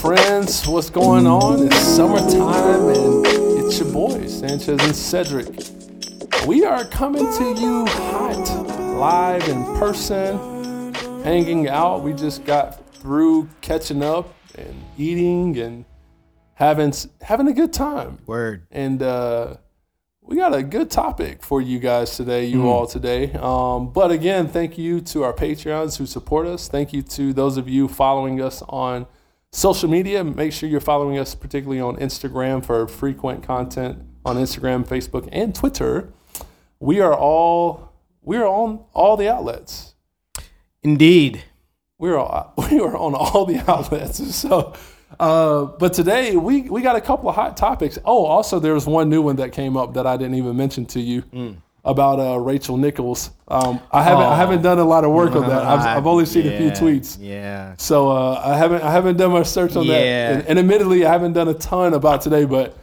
Friends, what's going on? It's summertime and it's your boys, Sanchez and Cedric. We are coming to you hot, live in person, hanging out. We just got through catching up and eating and having having a good time. Word. And uh, we got a good topic for you guys today, you all today. Um, but again, thank you to our Patreons who support us. Thank you to those of you following us on social media. Make sure you're following us, particularly on Instagram, for frequent content on Instagram, Facebook, and Twitter. We are all we are on all the outlets. Indeed. We're all, we are on all the outlets. So, uh, but today we we got a couple of hot topics. Oh, also there's one new one that came up that I didn't even mention to you about uh, Rachel Nichols. Um, I haven't I haven't done a lot of work on that. I've, I've only seen a few tweets. Yeah. So uh, I haven't I haven't done my search on Yeah. that, and, and admittedly I haven't done a ton about today, but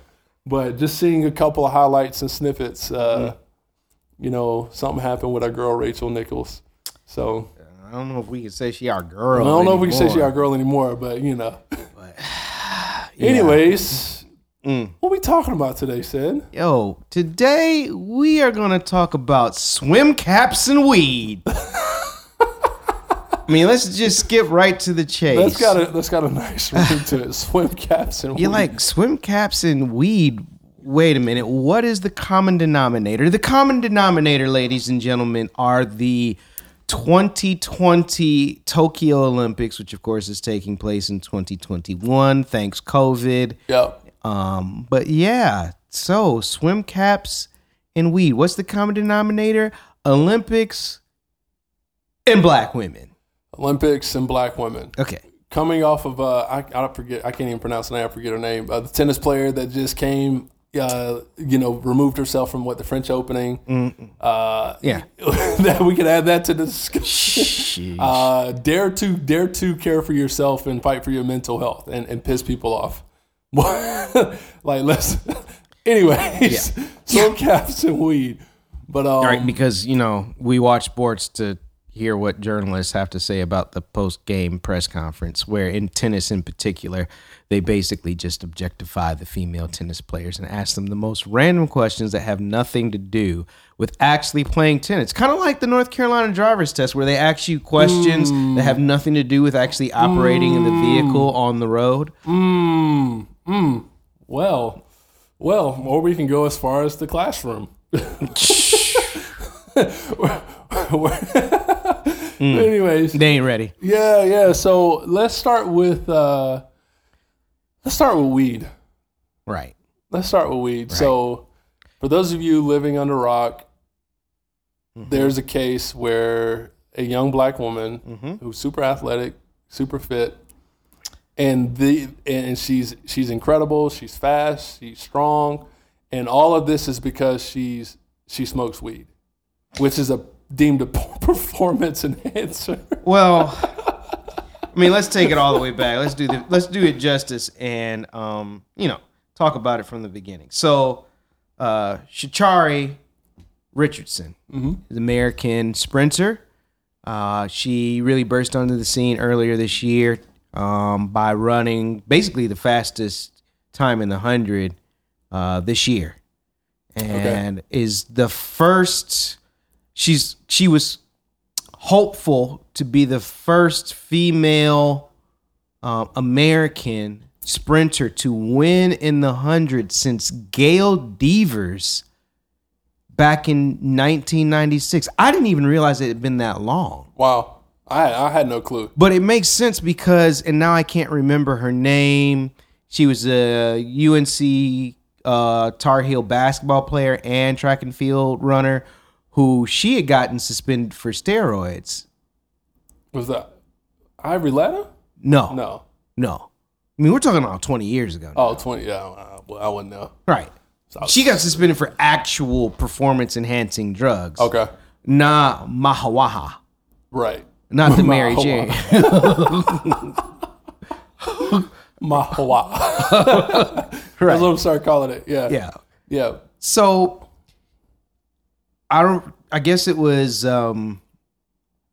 but just seeing a couple of highlights and snippets, uh, you know, something happened with our girl Rachel Nichols. So I don't know if we can say she our girl. I don't know if we can say she our girl anymore, but you know. but- Anyways, Mm. what we talking about today, Sid? Yo, today we are gonna talk about swim caps and weed. I mean, let's just skip right to the chase. That's got a that's got a nice ring to it. Swim caps and You're weed. like swim caps and weed. Wait a minute. What is the common denominator? The common denominator, ladies and gentlemen, are the 2020 Tokyo Olympics, which of course is taking place in 2021. Thanks, COVID. Yep. Um, but yeah, so swim caps and weed. What's the common denominator? Olympics and black women. Olympics and black women. Okay. coming off of uh, I, I forget I can't even pronounce the name. I forget her name. Uh, the tennis player that just came, uh, you know, removed herself from what the French Opening. Uh, Yeah. that we could add that to the discussion. Uh, dare to dare to care for yourself and fight for your mental health and, and piss people off. like let's. Anyways, swim caps and weed. But um, All right, because you know we watch sports to hear what journalists have to say about the post game press conference, where in tennis in particular, they basically just objectify the female tennis players and ask them the most random questions that have nothing to do with actually playing tennis. Kind of like the North Carolina driver's test, where they ask you questions that have nothing to do with actually operating in the vehicle on the road. Mm, mm. Well, well, or we can go as far as the classroom. Anyways, They ain't ready. yeah, yeah. So let's start with uh, let's start with weed. Right. Let's start with weed. So, for those of you living under rock, there's a case where a young black woman who's super athletic, super fit, and the and she's she's incredible. She's fast. She's strong, and all of this is because she's she smokes weed, which is a deemed a performance enhancer. Well, I mean, let's take it all the way back. Let's do the let's do it justice and um, you know, talk about it from the beginning. So, uh Sha'Carri Richardson, is American sprinter. Uh, she really burst onto the scene earlier this year um, by running basically the fastest time in the hundred uh, this year, and is the first. She's she was hopeful to be the first female um, American sprinter to win in the hundred since Gail Devers back in 1996. I didn't even realize it had been that long. Wow, I I had no clue. But it makes sense because, and now I can't remember her name. She was a UNC uh, Tar Heel basketball player and track and field runner who she had gotten suspended for steroids. Was that Ivory Latta? No, No. no. I mean, we're talking about 20 years ago. now. Oh, 20. Yeah, I, well, I wouldn't know. Right. So- She got suspended for actual performance enhancing drugs. Okay. Nah, Mahawaha. Right. Not the Mary Jane. Mahawa. That's what I'm starting calling it. Yeah. yeah. Yeah. So I don't I guess it was um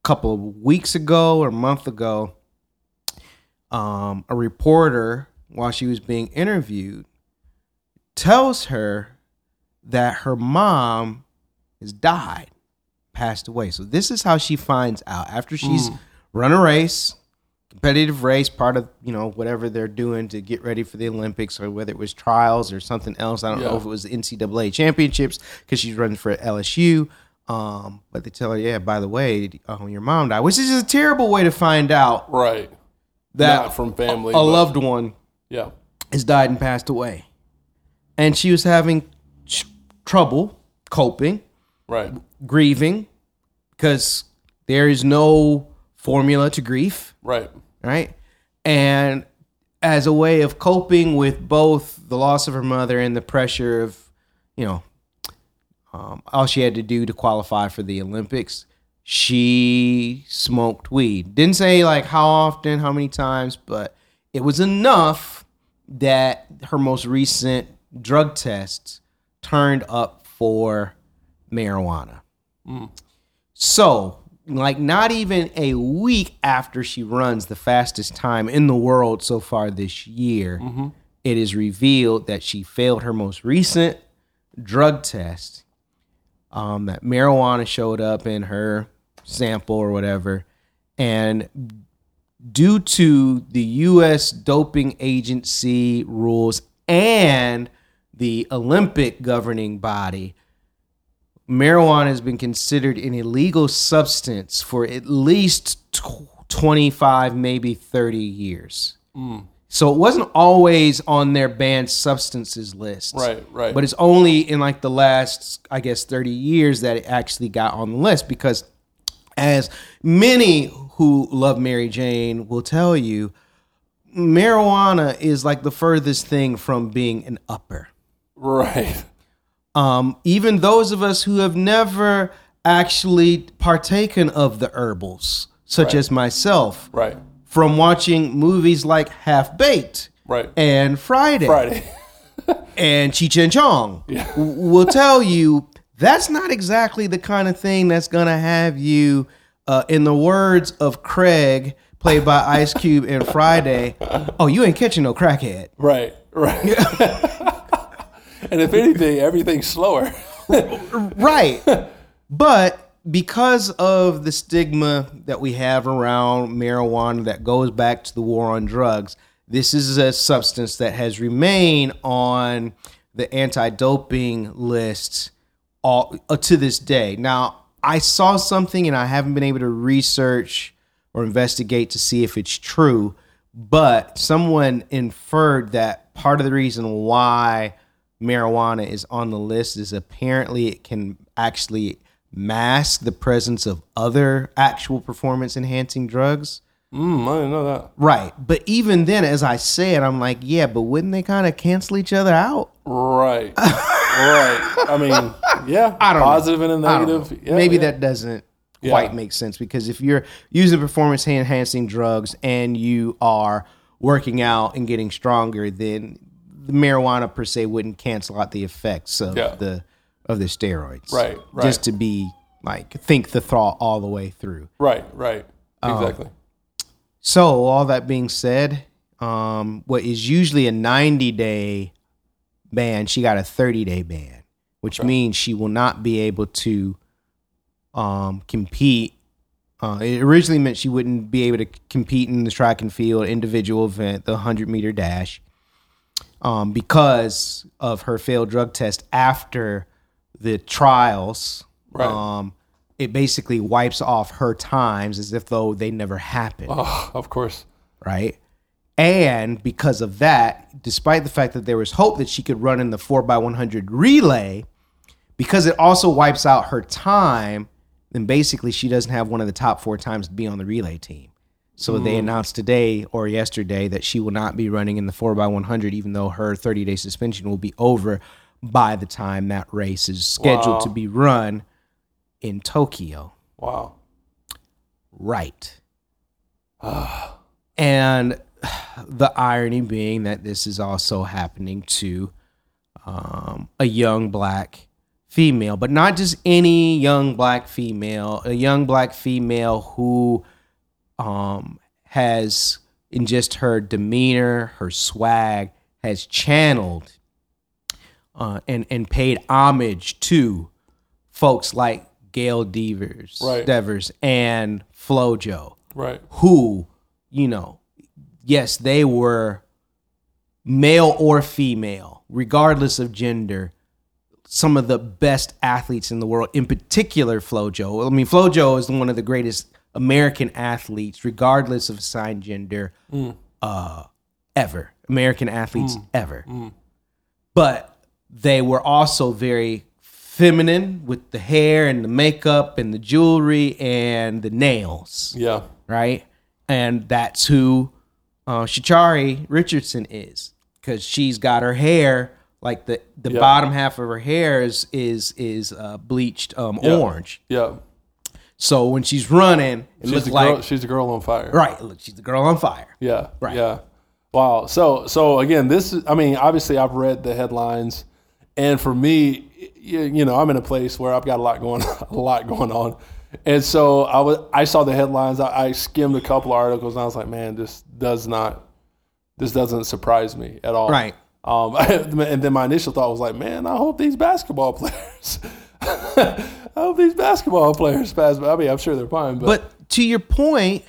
a couple of weeks ago or a month ago. um, a reporter, while she was being interviewed, tells her that her mom has died, passed away. So this is how she finds out after she's run a race, competitive race, part of you know whatever they're doing to get ready for the Olympics, or whether it was trials or something else. I don't know if it was the NCAA championships because she's running for LSU. Um, but they tell her, yeah, by the way, um, your mom died, which is just a terrible way to find out Right. that Not from family. a but- loved one Yeah. has died and passed away. And she was having tr- trouble coping, Right. grieving, because there is no formula to grief, Right. right? And as a way of coping with both the loss of her mother and the pressure of, you know, um, all she had to do to qualify for the Olympics, she smoked weed. Didn't say like how often, how many times, but it was enough that her most recent drug tests turned up for marijuana. So, like, not even a week after she runs the fastest time in the world so far this year, it is revealed that she failed her most recent drug test. Um, that marijuana showed up in her sample or whatever, and due to the U.S. doping agency rules and the Olympic governing body, marijuana has been considered an illegal substance for at least tw- 25, maybe 30 years. Mm. So it wasn't always on their banned substances list. Right. Right. But it's only in like the last, I guess, 30 years that it actually got on the list because, as many who love Mary Jane will tell you, marijuana is like the furthest thing from being an upper. right. Um, even those of us who have never actually partaken of the herbals, such as myself, Right. from watching movies like Half Baked Right. and Friday, Friday. and Cheech and Chong w- will tell you that's not exactly the kind of thing that's gonna have you, uh, in the words of Craig, played by Ice Cube in Friday. Oh, you ain't catching no crackhead. Right. Right. And if anything, everything's slower. right. But because of the stigma that we have around marijuana that goes back to the war on drugs, this is a substance that has remained on the anti-doping list all uh, to this day. Now, I saw something and I haven't been able to research or investigate to see if it's true, but someone inferred that part of the reason why marijuana is on the list is apparently it can actually mask the presence of other actual performance enhancing drugs. Mm, I didn't know that. Right. But even then, as I said, I'm like, yeah, but wouldn't they kind of cancel each other out? Right. right. I mean, yeah. I don't know. Positive and a I don't negative. Yeah, Maybe yeah. that doesn't quite Yeah. make sense because if you're using performance enhancing drugs and you are working out and getting stronger, then the marijuana per se wouldn't cancel out the effects of Yeah. the of the steroids. Right, right. Just to be like think the thought all the way through. Right. Right. Oh. Exactly. So all that being said, um, what is usually a 90 day ban, she got a 30 day ban, which means she will not be able to um, compete. Uh, it originally meant she wouldn't be able to compete in the track and field individual event, the 100 meter dash, um, because of her failed drug test after the trials. Right. Um, it basically wipes off her times as if though they never happened Oh, of course. right? And because of that, despite the fact that there was hope that she could run in the 4x100 relay, because it also wipes out her time, then basically she doesn't have one of the top four times to be on the relay team. So they announced today or yesterday that she will not be running in the 4x100, even though her 30 day suspension will be over by the time that race is scheduled Wow. to be run in Tokyo. Wow. Right. and the irony being that this is also happening to um, a young black female, but not just any young black female, a young black female who um, has in just her demeanor, her swag, has channeled uh, and and paid homage to folks like Gail Devers, Right. Devers and FloJo, Right. who, you know, yes, they were male or female, regardless of gender, some of the best athletes in the world, in particular FloJo. I mean, FloJo is one of the greatest American athletes, regardless of assigned gender, uh, ever. American athletes ever. But they were also very feminine with the hair and the makeup and the jewelry and the nails Yeah. right? And that's who uh, Sha'Carri Richardson is because she's got her hair like the the Yeah. bottom half of her hair is is is uh, bleached um, Yeah. orange. Yeah. So when she's running, it She's looks the like girl. She's the girl on fire. right. Look, she's the girl on fire. Yeah. Right. Yeah. Wow. So so again, this is. I mean, obviously, I've read the headlines, and for me, you, you know, I'm in a place where I've got a lot going, a lot going on, and so I was. I saw the headlines. I, I skimmed a couple articles, and I was like, man, this does not. This doesn't surprise me at all. Right. Um, and then my initial thought was like, man, I hope these basketball players. I hope these basketball players pass. I mean, I'm sure they're fine, but, But to your point,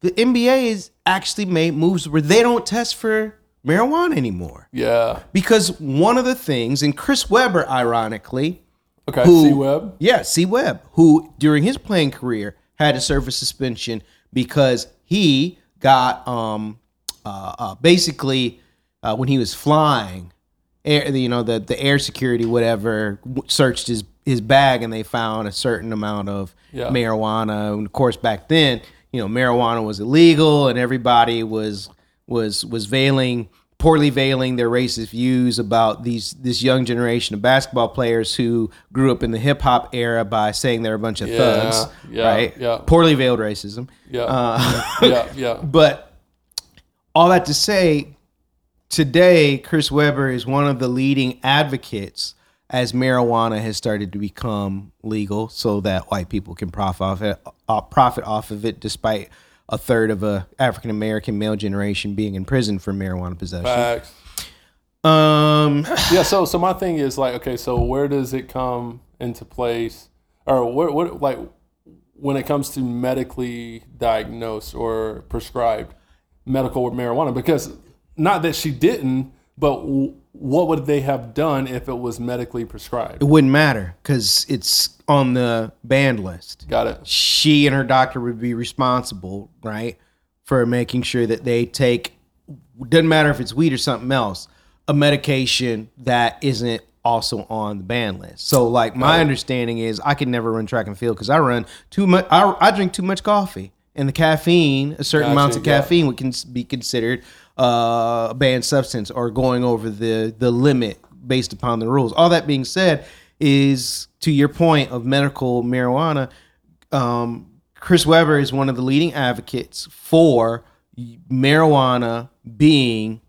the NBA has actually made moves where they don't test for marijuana anymore yeah. because one of the things, and Chris Webber, ironically, Okay. Who- C Webb. Yeah, C. Webb, who during his playing career had to serve a suspension because he got um uh, uh basically uh, when he was flying, air you know the the air security whatever searched his his bag and they found a certain amount of Yeah. marijuana. And of course, back then, you know, marijuana was illegal and everybody was was was veiling poorly veiling their racist views about these this young generation of basketball players who grew up in the hip hop era by saying they're a bunch of Yeah, thugs, yeah, right? yeah. Poorly veiled racism. Yeah. Uh, yeah. Yeah. but all that to say, today Chris Webber is one of the leading advocates as marijuana has started to become legal, so that white people can profit off it, uh, profit off of it, despite a third of a African American male generation being in prison for marijuana possession. Facts. Um, Yeah. So, so my thing is like, okay, so where does it come into place, or what, what, like, when it comes to medically diagnosed or prescribed medical marijuana? Because not that she didn't, but w- what would they have done if it was medically prescribed? it wouldn't matter because it's on the banned list. Got it. she and her doctor would be responsible, right, for making sure that they take doesn't matter if it's weed or something else, a medication that isn't also on the ban list. So like my understanding is I could never run track and field because I run too much I, I drink too much coffee. And the caffeine, a certain Gotcha, amounts of yeah. caffeine would cons- be considered uh, a banned substance or going over the the limit based upon the rules. All that being said, is to your point of medical marijuana, um, Chris Webber is one of the leading advocates for marijuana being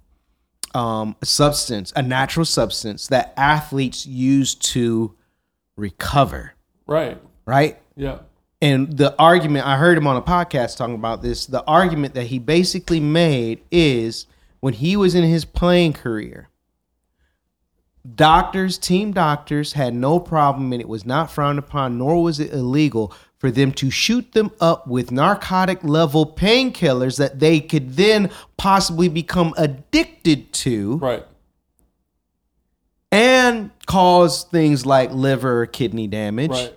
um, a substance, a natural substance that athletes use to recover, Right. right? Yeah. And the argument I heard him on a podcast talking about this. The argument that he basically made is when he was in his playing career, doctors, team doctors, had no problem, and it was not frowned upon, nor was it illegal for them to shoot them up with narcotic level painkillers that they could then possibly become addicted to Right. and cause things like liver or kidney damage. Right.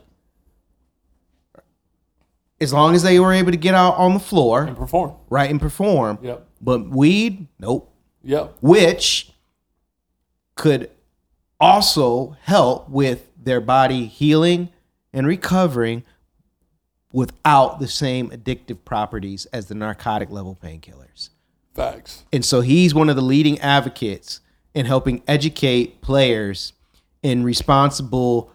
As long as they were able to get out on the floor, And perform. right, and perform. Yep. But weed, nope. Yep. Which could also help with their body healing and recovering without the same addictive properties as the narcotic level painkillers. Facts. And so he's one of the leading advocates in helping educate players in responsible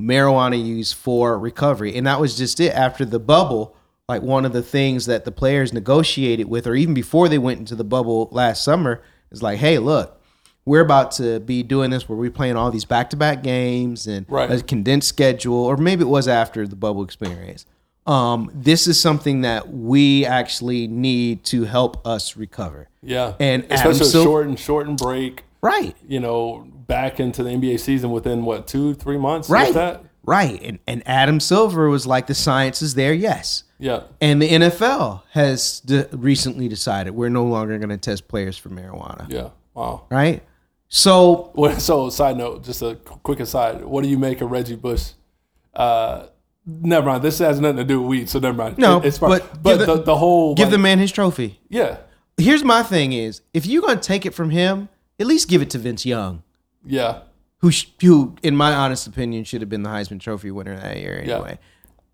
marijuana use for recovery. And that was just it after the bubble. Like one of the things that the players negotiated with, or even before they went into the bubble last summer, is like, hey, look, we're about to be doing this where we're playing all these back to back games and Right. a condensed schedule, or maybe it was after the bubble experience. Um, this is something that we actually need to help us recover. Yeah, And Adam especially a short and shortened break. Right. You know, back into the NBA season within what two, three months? Right. That. Right. And and Adam Silver was like the science is there, yes. Yeah. And the NFL has de- recently decided we're no longer going to test players for marijuana. Yeah. Wow. Right? So, What, so, side note, just a quick aside. What do you make of Reggie Bush? Uh, never mind. This has nothing to do with weed, so never mind. No, It- it's fine. but But, the, the- the, whole give like, the man his trophy. yeah, Here's my thing is, if you're going to take it from him, at least give it to Vince Young, yeah, who sh- who in my honest opinion should have been the Heisman Trophy winner that year Yeah. anyway.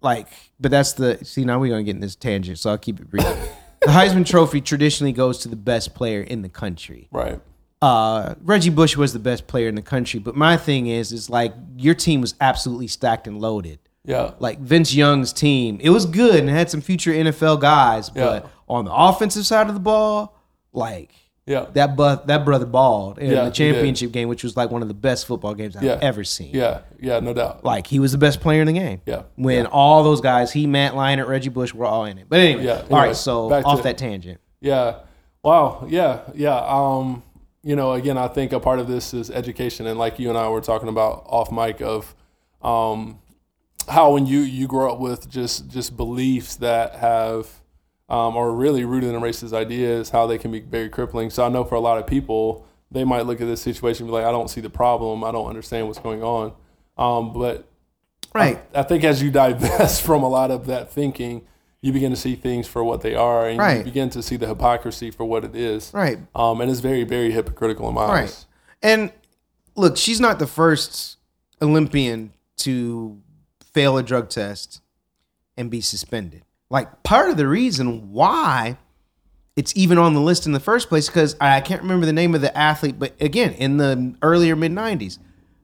Like, but that's the see now we're going to get in this tangent, so I'll keep it brief. the Heisman Trophy traditionally goes to the best player in the country. right. uh, Reggie Bush was the best player in the country. But my thing is, is like your team was absolutely stacked and loaded. Yeah, Like Vince Young's team, it was good and had some future NFL guys. But Yeah. on the offensive side of the ball, like yeah, that, bu- that brother balled in Yeah, the he championship game, which was like one of the best football games I've Yeah. ever seen. yeah, yeah. No doubt. Like he was the best player in the game. Yeah. When all those guys, he, Matt Leinart, Reggie Bush, were all in it. But anyway, Yeah, all anyway, right. So back off to- that tangent. Yeah. Wow. Yeah. Yeah. Um, you know, again, I think a part of this is education, and like you and I were talking about off mic of, um, how when you you grow up with just just beliefs that have, um, are really rooted in racist ideas, how they can be very crippling. So I know for a lot of people, they might look at this situation and be like, I don't see the problem, I don't understand what's going on. Um, but Right. I think as you divest from a lot of that thinking, you begin to see things for what they are, and you begin to see the hypocrisy for what it is. Right. Um, and it's very, very hypocritical in my Right. eyes. And look, she's not the first Olympian to fail a drug test and be suspended. Like part of the reason why it's even on the list in the first place because I can't remember the name of the athlete, but again, in the earlier mid '90s,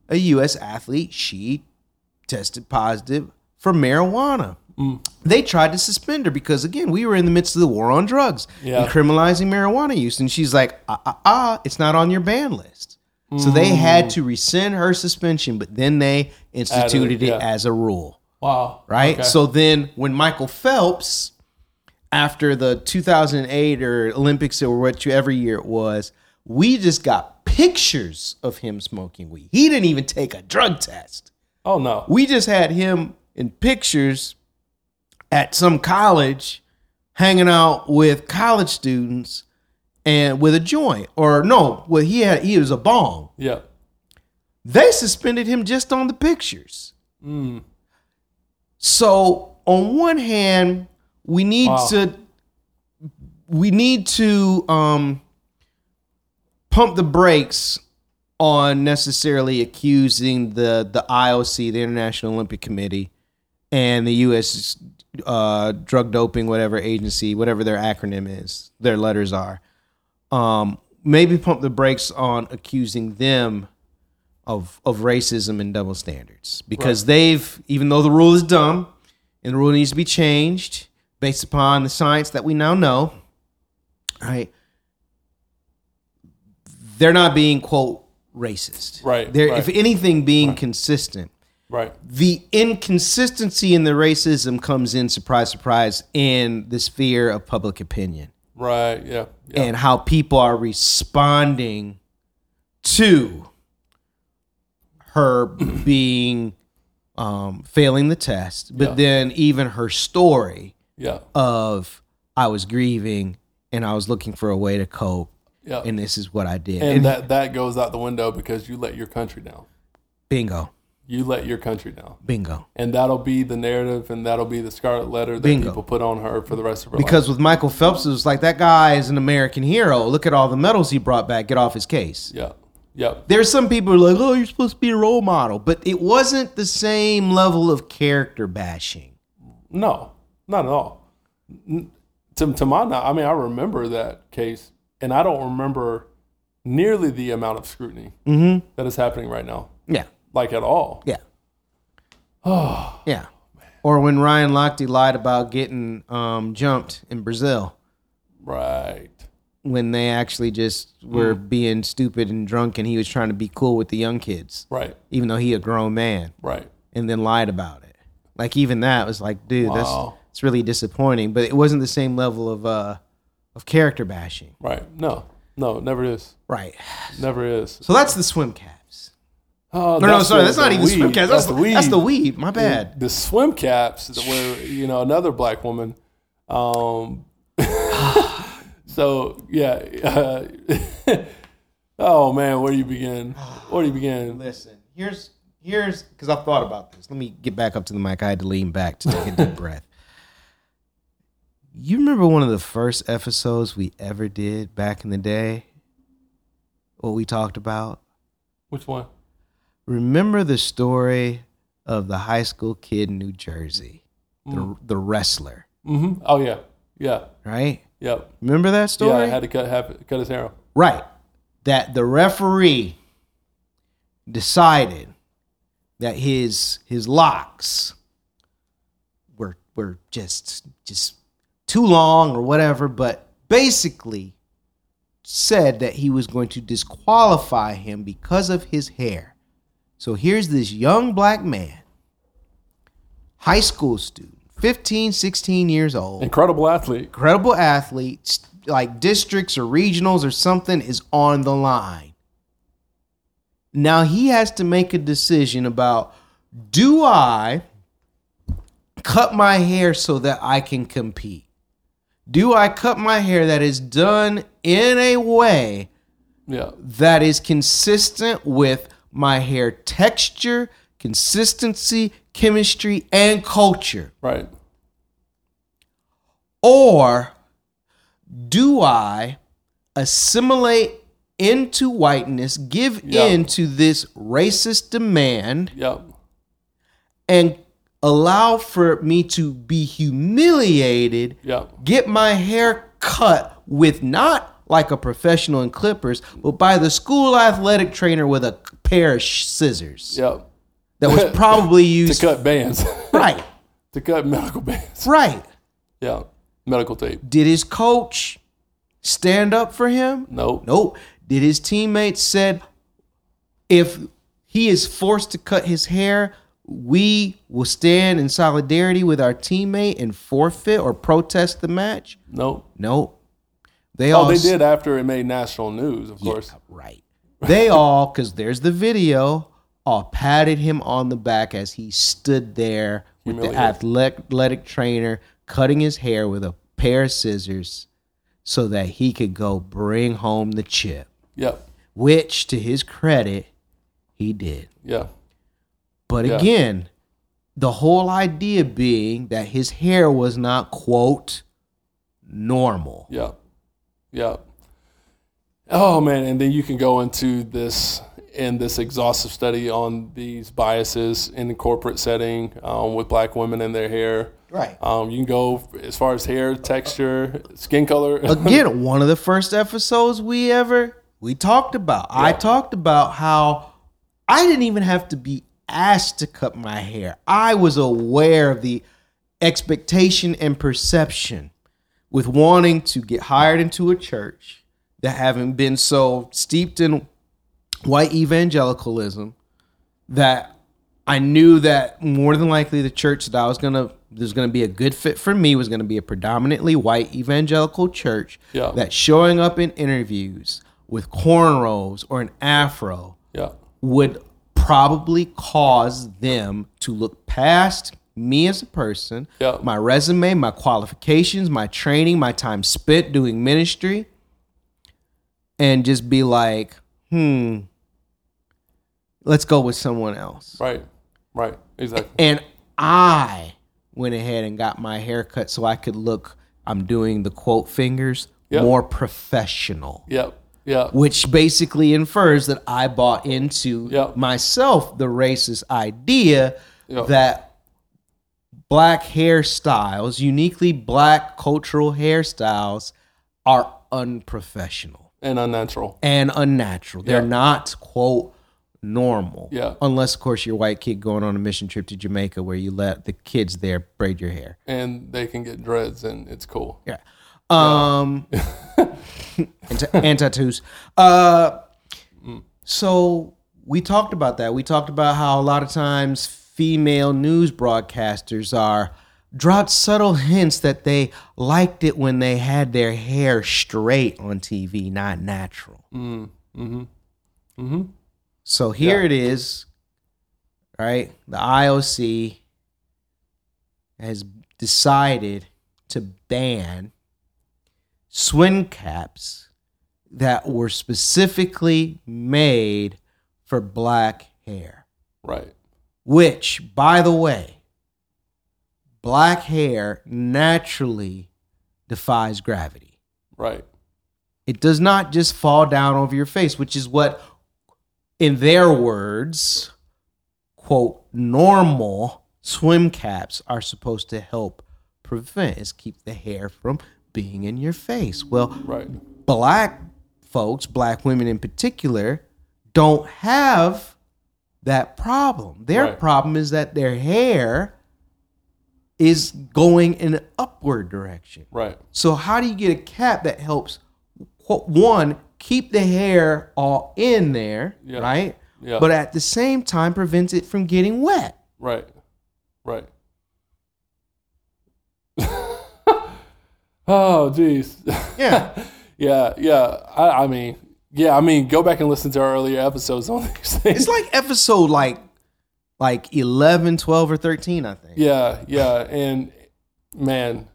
a U.S. athlete she tested positive for marijuana. They tried to suspend her because again, we were in the midst of the war on drugs Yeah. and criminalizing marijuana use, and she's like, ah, ah, ah, it's not on your ban list. So they had to rescind her suspension, but then they instituted yeah. it as a rule Wow. right? Okay. So then when Michael Phelps, after the 2008 or Olympics or whichever year it was, we just got pictures of him smoking weed. He didn't even take a drug test. oh no. We just had him in pictures at some college hanging out with college students and with a joint or no, well he had he was a bong. Yeah. They suspended him just on the pictures. Mm. So on one hand, we need Wow. to we need to um pump the brakes on necessarily accusing the the IOC, the International Olympic Committee, and the U.S. Uh, drug doping whatever agency, whatever their acronym is, their letters are. Um, maybe pump the brakes on accusing them of of racism and double standards because they've even though the rule is dumb and the rule needs to be changed based upon the science that we now know right they're not being quote racist Right, they're right. if anything being consistent Right. the inconsistency in the racism comes in surprise surprise in the sphere of public opinion Right. Yeah. Yeah. and how people are responding to her being um, failing the test, but Yeah. then even her story yeah. of I was grieving and I was looking for a way to cope, Yeah. and this is what I did. and And, that that goes out the window because you let your country down. bingo, You let your country down. bingo. And that'll be the narrative and that'll be the scarlet letter that Bingo. people put on her for the rest of her life. Because with Michael Phelps, it was like that guy is an American hero. Look at all the medals he brought back. Get off his case. Yeah. Yep. There's some people who are like, oh, you're supposed to be a role model, but it wasn't the same level of character bashing. No, not at all. To, to my knowledge, I mean, I remember that case, and I don't remember nearly the amount of scrutiny that is happening right now, Yeah, like at all. yeah, Oh. yeah. Or when Ryan Lochte lied about getting um, jumped in Brazil Right. When they actually just were being stupid and drunk, and he was trying to be cool with the young kids, Right. even though he a grown man, Right. and then lied about it. Like even that was like, dude, that's it's really disappointing. But it wasn't the same level of uh of character bashing. Right. No. No, it never is. Right. Never is. So that's the swim caps. Oh, No, no, sorry, the- that's not the even swim caps. That's, the weed. That's the weed. My bad. The swim caps that were, you know, another black woman. Um, so yeah. Uh, oh man, where do you begin? Where do you begin? Listen, here's here's because I've thought about this. Let me get back up to the mic. I had to lean back to take a deep breath. You remember one of the first episodes we ever did back in the day? What we talked about? Which one? Remember the story of the high school kid in New Jersey, the the wrestler, hmm Oh yeah, yeah, right? Yep. Remember that story? Yeah, I had to cut have, cut his hair off. Right. That the referee decided that his his locks were were just just too long or whatever, but basically said that he was going to disqualify him because of his hair. So here's this young black man, high school student, 15, 16 years old Incredible athlete. incredible athletes like districts or regionals or something is on the line. Now he has to make a decision about do I cut my hair so that I can compete? Do I cut my hair that is done in a way Yeah, that is consistent with my hair texture, consistency, chemistry, and culture? right. Or do I assimilate into whiteness, give Yeah. in to this racist demand, Yep. and allow for me to be humiliated, Yep. get my hair cut with not like a professional in clippers, but by the school athletic trainer with a pair of scissors Yep. That was probably used To cut bands. Right, to cut medical bands. right. Yeah. Medical tape. Did his coach stand up for him? Nope. Nope. Did his teammates said if he is forced to cut his hair, we will stand in solidarity with our teammate and forfeit or protest the match? Nope. Nope. They Oh, all they did after it made national news, of course. right. They all, because there's the video, all patted him on the back as he stood there with the athletic, trainer cutting his hair with a pair of scissors so that he could go bring home the chip. Yep. which to his credit he did Yeah. but Yeah. again the whole idea being that his hair was not quote normal Yeah. Yeah. Oh man, and then you can go into this in this exhaustive study on these biases in the corporate setting um, with black women and their hair. right Um, you can go as far as hair texture, skin color. again one of the first episodes we ever we talked about i talked about how i didn't even have to be asked to cut my hair i was aware of the expectation and perception with wanting to get hired into a church that having been so steeped in white evangelicalism that I knew that more than likely the church that I was gonna there's gonna be a good fit for me was gonna be a predominantly white evangelical church Yeah. that showing up in interviews with cornrows or an afro yeah. would probably cause them to look past me as a person, Yeah. my resume, my qualifications, my training, my time spent doing ministry, and just be like, hmm, let's go with someone else. Right. Right. Exactly. And I went ahead and got my hair cut so I could look, I'm doing the quote fingers, Yep. more professional Yep. Yeah. which basically infers that I bought into Yep. myself the racist idea Yep. that black hairstyles, uniquely black cultural hairstyles, are unprofessional And unnatural. and unnatural. They're Yeah. not, quote, normal. Yeah. Unless, of course, you're a white kid going on a mission trip to Jamaica where you let the kids there braid your hair. And they can get dreads and it's cool. Yeah. Um, and, ta- and tattoos. Uh, so we talked about that. We talked about how a lot of times female news broadcasters are dropped subtle hints that they liked it when they had their hair straight on TV, not natural. Mm, mm-hmm. Mm-hmm. So here Yeah. it is, right? The IOC has decided to ban swim caps that were specifically made for black hair. Right. Which, by the way, black hair naturally defies gravity. Right. It does not just fall down over your face, which is what, in their words, quote, normal swim caps are supposed to help prevent, is keep the hair from being in your face. Well, Right. black folks, black women in particular, don't have that problem. Their Right. problem is that their hair is going in an upward direction. Right. So how do you get a cap that helps one keep the hair all in there, Yeah. right? Yeah. But at the same time prevents it from getting wet. Right. Right. oh, jeez. Yeah. yeah. Yeah. I, I mean, yeah. I mean, go back and listen to our earlier episodes on these things. It's like episode like like 11, 12 or 13, I think. yeah. Yeah. And man,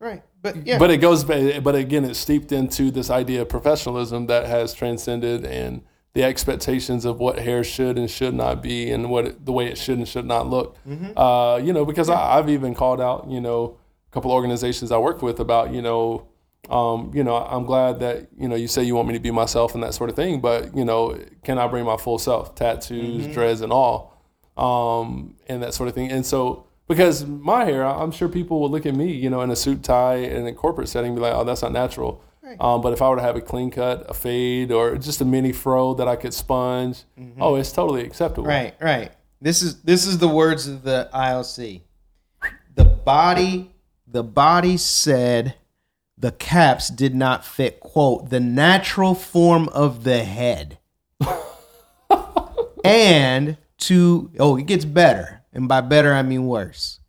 Right. But yeah. but it goes ba- but again it's steeped into this idea of professionalism that has transcended and the expectations of what hair should and should not be and what it, the way it should and should not look uh, you know because I, i've even called out you know a couple organizations i work with about you know um, you know i'm glad that you know you say you want me to be myself and that sort of thing but you know can i bring my full self tattoos dreads and all um, and that sort of thing. And so, because my hair, I'm sure people would look at me, you know, in a suit tie in a corporate setting, be like, "Oh, that's not natural." Um, but if I were to have a clean cut, a fade, or just a mini fro that I could sponge, oh, it's totally acceptable. Right, right. This is this is the words of the ILC. The body the body said the caps did not fit quote the natural form of the head. and to oh, it gets better. And by better I mean worse.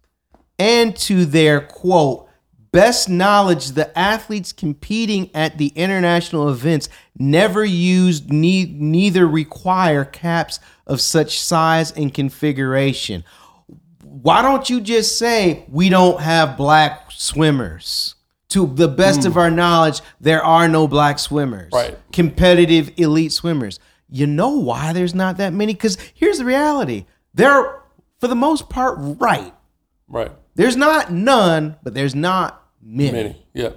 And to their quote best knowledge the athletes competing at the international events never used ne- neither require caps of such size and configuration why don't you just say we don't have black swimmers to the best of hmm. our knowledge there are no black swimmers Right. competitive elite swimmers you know why there's not that many because here's the reality they're for the most part right Right. there's not none, but there's not many. Many. Yeah.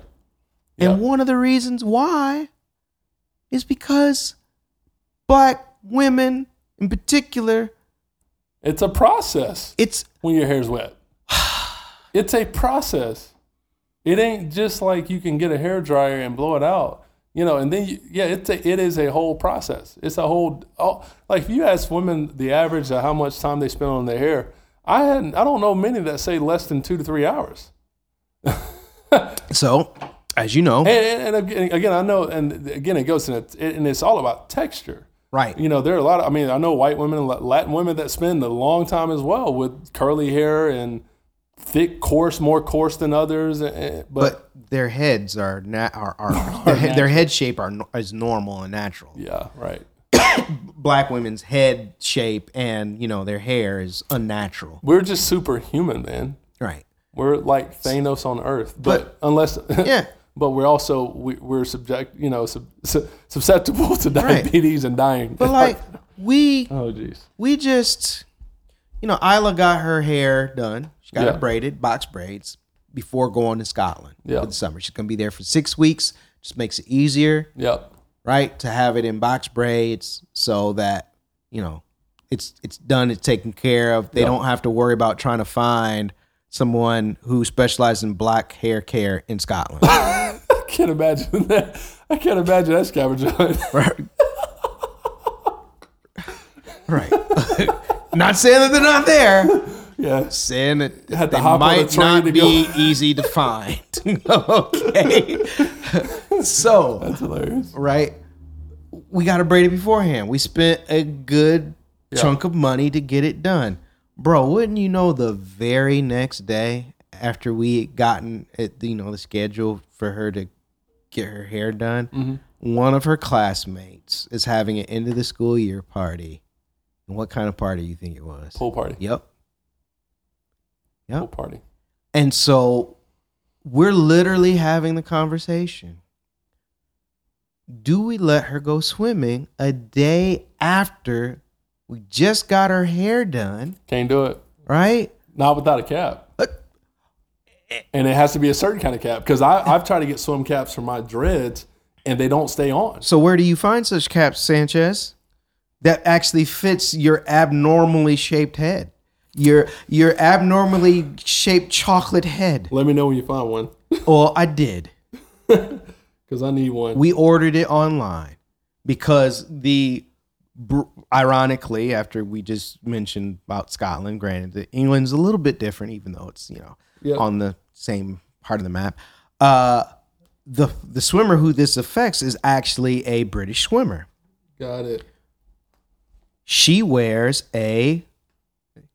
And one of the reasons why is because black women in particular, It's a process it's when your hair's wet. it's a process. It ain't just like you can get a hair dryer and blow it out, you know. And then, you, yeah, it's a, it is a whole process. It's a whole oh, like if you ask women the average of how much time they spend on their hair, I hadn't, I don't know many that say less than two to three hours. so as you know, And, and, and again, I know, and again, it goes to it, and it's all about texture. right. You know, there are a lot of, I mean, I know white women and Latin women that spend a long time as well with curly hair and thick, coarse, more coarse than others. and- and- But, But their heads are na- are, are their, head, their head shape are is normal and natural. yeah, right. Black women's head shape and you know their hair is unnatural. We're just superhuman, man. Right. We're like Thanos on Earth, but, unless, Yeah. but we're also we, we're subject, you know, sub, su- susceptible to Right. diabetes and dying. But like we oh, jeez, we just, you know, Isla got her hair done. She got Yeah. it braided, box braids, before going to Scotland Yeah. for the summer. She's gonna be there for six weeks. Just makes it easier, yep, right, to have it in box braids so that you know it's it's done. It's taken care of. They Yeah. don't have to worry about trying to find someone who specializes in black hair care in Scotland. I can't imagine that. I can't imagine that scavenger hunt. right. right. not saying that they're not there. yeah, saying that Had to they hop on a might train not to be easy to find. okay. so, that's hilarious. right, we got to braid it beforehand. We spent a good Yeah. chunk of money to get it done. Bro, wouldn't you know the very next day after we had gotten it, you know, the schedule for her to get her hair done, Mm-hmm. one of her classmates is having an end of the school year party. And what kind of party you think it was? Pool party. Yep. Yep. Pool party. And so we're literally having the conversation. Do we let her go swimming a day after we just got her hair done? Can't do it. Right? Not without a cap. Uh, And it has to be a certain kind of cap because I've tried to get swim caps for my dreads and they don't stay on. So where do you find such caps, Sanchez? That actually fits your abnormally shaped head. Your your abnormally shaped chocolate head. Let me know when you find one Well, I did. because I need one. We ordered it online because the ironically after we just mentioned about Scotland, granted that England's a little bit different, even though it's you know Yeah. on the same part of the map. Uh, the the swimmer who this affects is actually a British swimmer. Got it. She wears a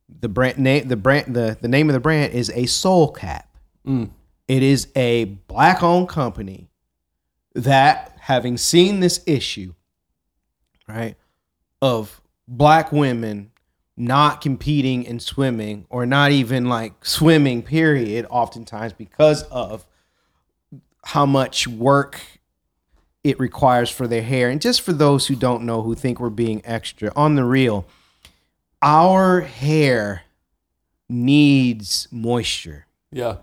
the brand name the brand the, the name of the brand is a soul cap. Mm. It is a black owned company that having seen this issue, right, of black women not competing in swimming or not even like swimming period oftentimes because of how much work it requires for their hair and just for those who don't know who think we're being extra on the real our hair needs moisture Yeah.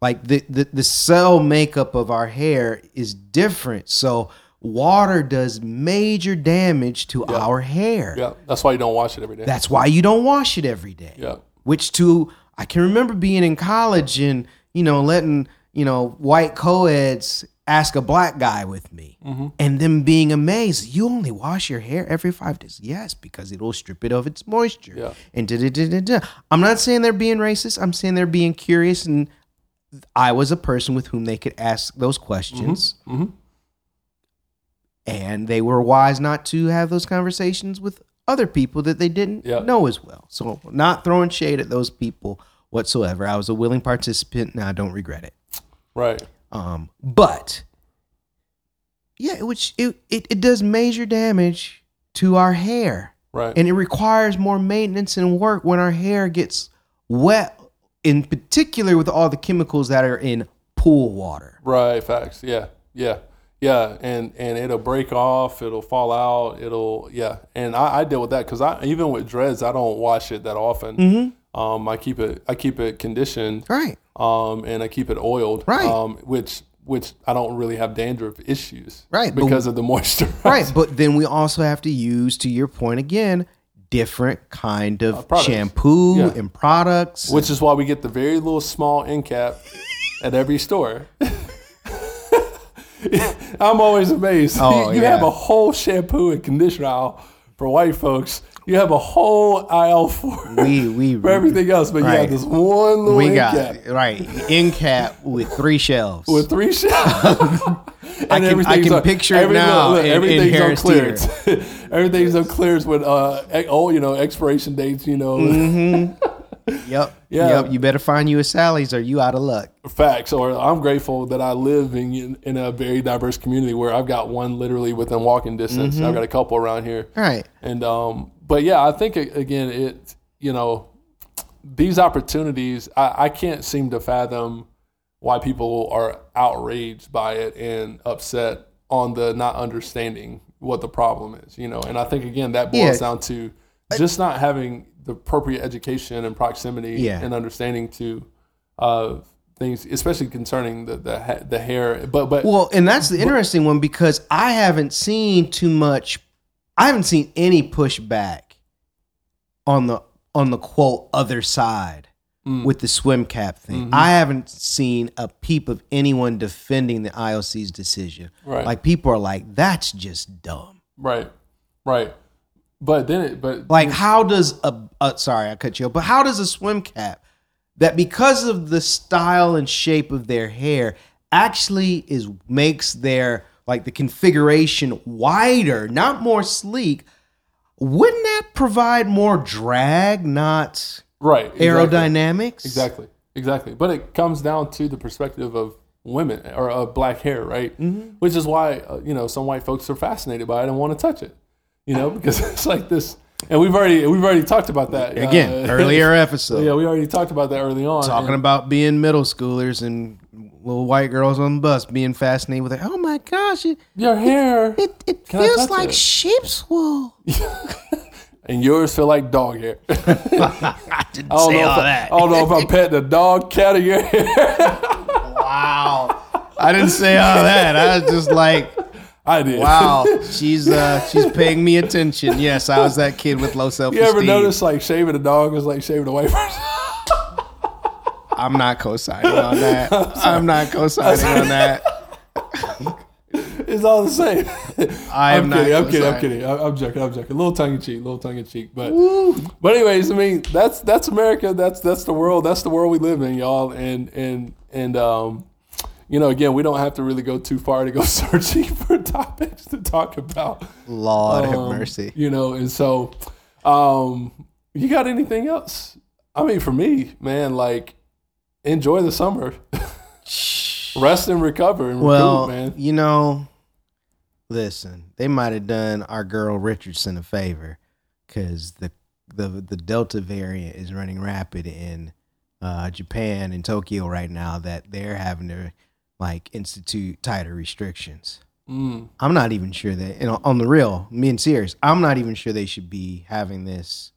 like the, the the cell makeup of our hair is different so water does major damage to Yeah. our hair Yeah. That's why you don't wash it every day. that's why you don't wash it every day yeah. which to i can remember being in college and you know letting you know white co-eds ask a black guy with me Mm-hmm. and them being amazed you only wash your hair every five days yes because it'll strip it of its moisture Yeah. and da, da, da, da, da. i'm not saying they're being racist i'm saying they're being curious and i was a person with whom they could ask those questions Mhm. and they were wise not to have those conversations with other people that they didn't Yeah. know as well. So, not throwing shade at those people whatsoever. I was a willing participant, and I don't regret it. Right. Um, but yeah, which it, it it does major damage to our hair, Right. and it requires more maintenance and work when our hair gets wet. In particular, with all the chemicals that are in pool water. Right, facts. Yeah, yeah, yeah, and and it'll break off. It'll fall out. It'll yeah, and I, I deal with that because I even with dreads, I don't wash it that often. Mm-hmm. Um, I keep it I keep it conditioned. Right. Um, and I keep it oiled. Right. Um, which which I don't really have dandruff issues. Right, but- Because of the moisture. right but then we also have to use to your point again different kind of products. shampoo Yeah. and products Which is why we get the very little small end cap at every store. I'm always amazed. Oh, you yeah. have a whole shampoo and conditioner aisle for white folks. You have a whole aisle for, we we for everything else, but you Right. have this one little we got cap right end cap with three shelves with three shelves. and I can- I can on- picture it now look, in- in everything's on clearance. everything's on clearance with uh, oh, you know, expiration dates. You know, yep Yeah. yep you better find you a sally's or you out of luck facts or i'm grateful that i live in, in a very diverse community where i've got one literally within walking distance Mm-hmm. i've got a couple around here right and um but yeah i think again it you know these opportunities i, I can't seem to fathom why people are outraged by it and upset on the not understanding what the problem is you know and i think again that boils Yeah. down to just not having the appropriate education and proximity Yeah. and understanding to uh, things, especially concerning the the, the hair. But but well and that's the interesting one because i haven't seen too much i haven't seen any pushback on the on the quote other side Mm. with the swim cap thing. Mm-hmm. I haven't seen a peep of anyone defending the IOC's decision. Right. Like people are like, that's just dumb. right, right. But then it but Like, how does a, uh, sorry, I cut you off, but how does a swim cap that because of the style and shape of their hair actually is makes their like the configuration wider, not more sleek, wouldn't that provide more drag, not right exactly. aerodynamics. Exactly, exactly. But it comes down to the perspective of women or uh, black hair, right? Mm-hmm. Which is why uh, you know some white folks are fascinated by it and want to touch it. You know, because it's like this, and we've already we've already talked about that Again, uh, earlier episode. Yeah, we already talked about that early on. talking and- about being middle schoolers and little white girls on the bus being fascinated with it. Oh my gosh, it your hair it, it Can I feels like it? sheep's wool. and yours feel like dog hair. I I didn't don't, say all I, that. I don't know if I'm petting a dog, cat, or your hair. Wow. I didn't say all that. I was just like, I did. wow, she's uh she's paying me attention. Yes, I was that kid with low self esteem. You ever notice like shaving a dog is like shaving a white person? I'm not co-signing on that. I'm not co-signing on that. It's all the same. I am I'm not kidding. I'm kidding. I'm kidding. I'm, I'm joking. I'm joking. A little tongue in cheek. A little tongue in cheek. But but anyways, I mean that's that's America. That's that's the world. That's the world we live in, y'all. And and and um, you know, again, we don't have to really go too far to go searching for topics to talk about. Lord have Um, mercy. You know, and so, um, you got anything else? I mean, for me, man, like enjoy the summer, rest and recover and Well, recoup, man. you know, listen, they might have done our girl Richardson a favor because the, the the Delta variant is running rapid in uh, Japan and Tokyo right now. That they're having to like institute tighter restrictions. Mm, I'm not even sure that, you know, on the real, me and serious, I'm not even sure they should be having this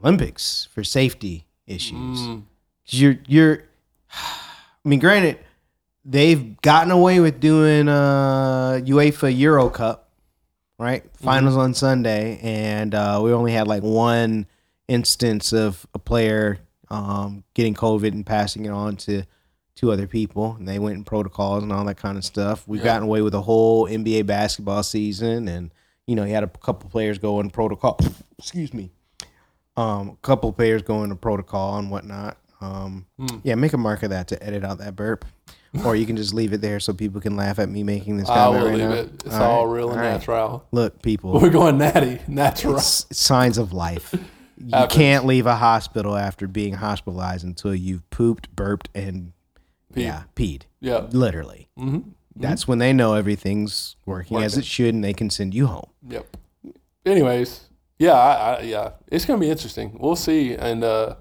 Olympics for safety issues. mm, You're, you're, I mean, granted, they've gotten away with doing uh UEFA Euro Cup, right? Finals on Sunday, and uh, we only had like one instance of a player um, getting COVID and passing it on to two other people, and they went in protocols and all that kind of stuff. We've Yeah. gotten away with a whole NBA basketball season, and you know, you had a couple players go in protocol. Excuse me, um, a couple players go into protocol and whatnot. Um, Hmm. Yeah, make a mark of that to edit out that burp, or you can just leave it there so people can laugh at me making this I will right leave now. it. It's all, right, real and all right. natural. Look, people, We're going natty, natural. it's, signs of life. You Happens. can't leave a hospital after being hospitalized until you've pooped, burped, and Peed. yeah, peed. Yeah. Literally. hmm That's when they know everything's working, as it should, and they can send you home. Yep. Anyways, yeah, I, I, yeah, it's gonna be interesting. We'll see, and uh,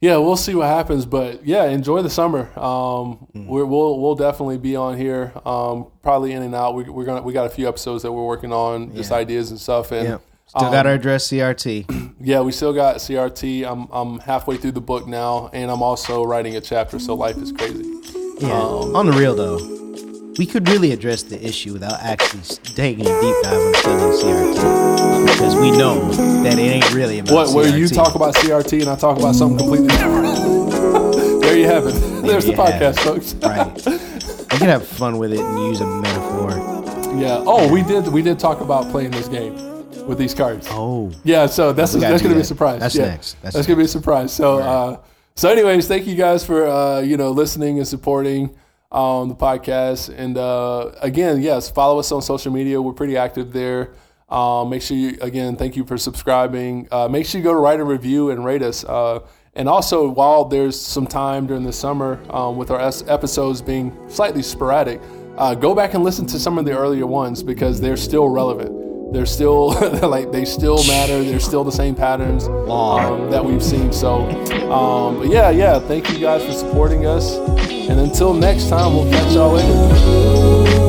yeah, we'll see what happens. But yeah, enjoy the summer. Um, Mm. we're, we'll we'll definitely be on here. Um, probably in and out. We, we're gonna we got a few episodes that we're working on, just Yeah. ideas and stuff. And Yep. Still um, got to address CRT. yeah, we still got CRT. I'm I'm halfway through the book now, and I'm also writing a chapter. So life is crazy. Yeah. Um, On the real though, we could really address the issue without actually taking a deep dive on studying CRT because we know that it ain't really about What where you talk about CRT and I talk about something completely different. there you have it. There's the podcast, folks. right. You can have fun with it and use a metaphor. Yeah. Oh, we did. We did talk about playing this game with these cards. Oh, Yeah. So that's that's gonna be a surprise. That's yeah. next. That's That's, gonna be a surprise. So, uh, so anyways, thank you guys for uh, you know listening and supporting um, the podcast. And uh, again, yes, follow us on social media. We're pretty active there. Um, make sure you again, thank you for subscribing. Uh, make sure you go to write a review and rate us. Uh, and also, while there's some time during the summer um, with our episodes being slightly sporadic, uh, go back and listen to some of the earlier ones because they're still relevant. They're still like they still matter. They're still the same patterns um, that we've seen. So, um, but yeah, yeah. Thank you guys for supporting us. And until next time, we'll catch y'all later.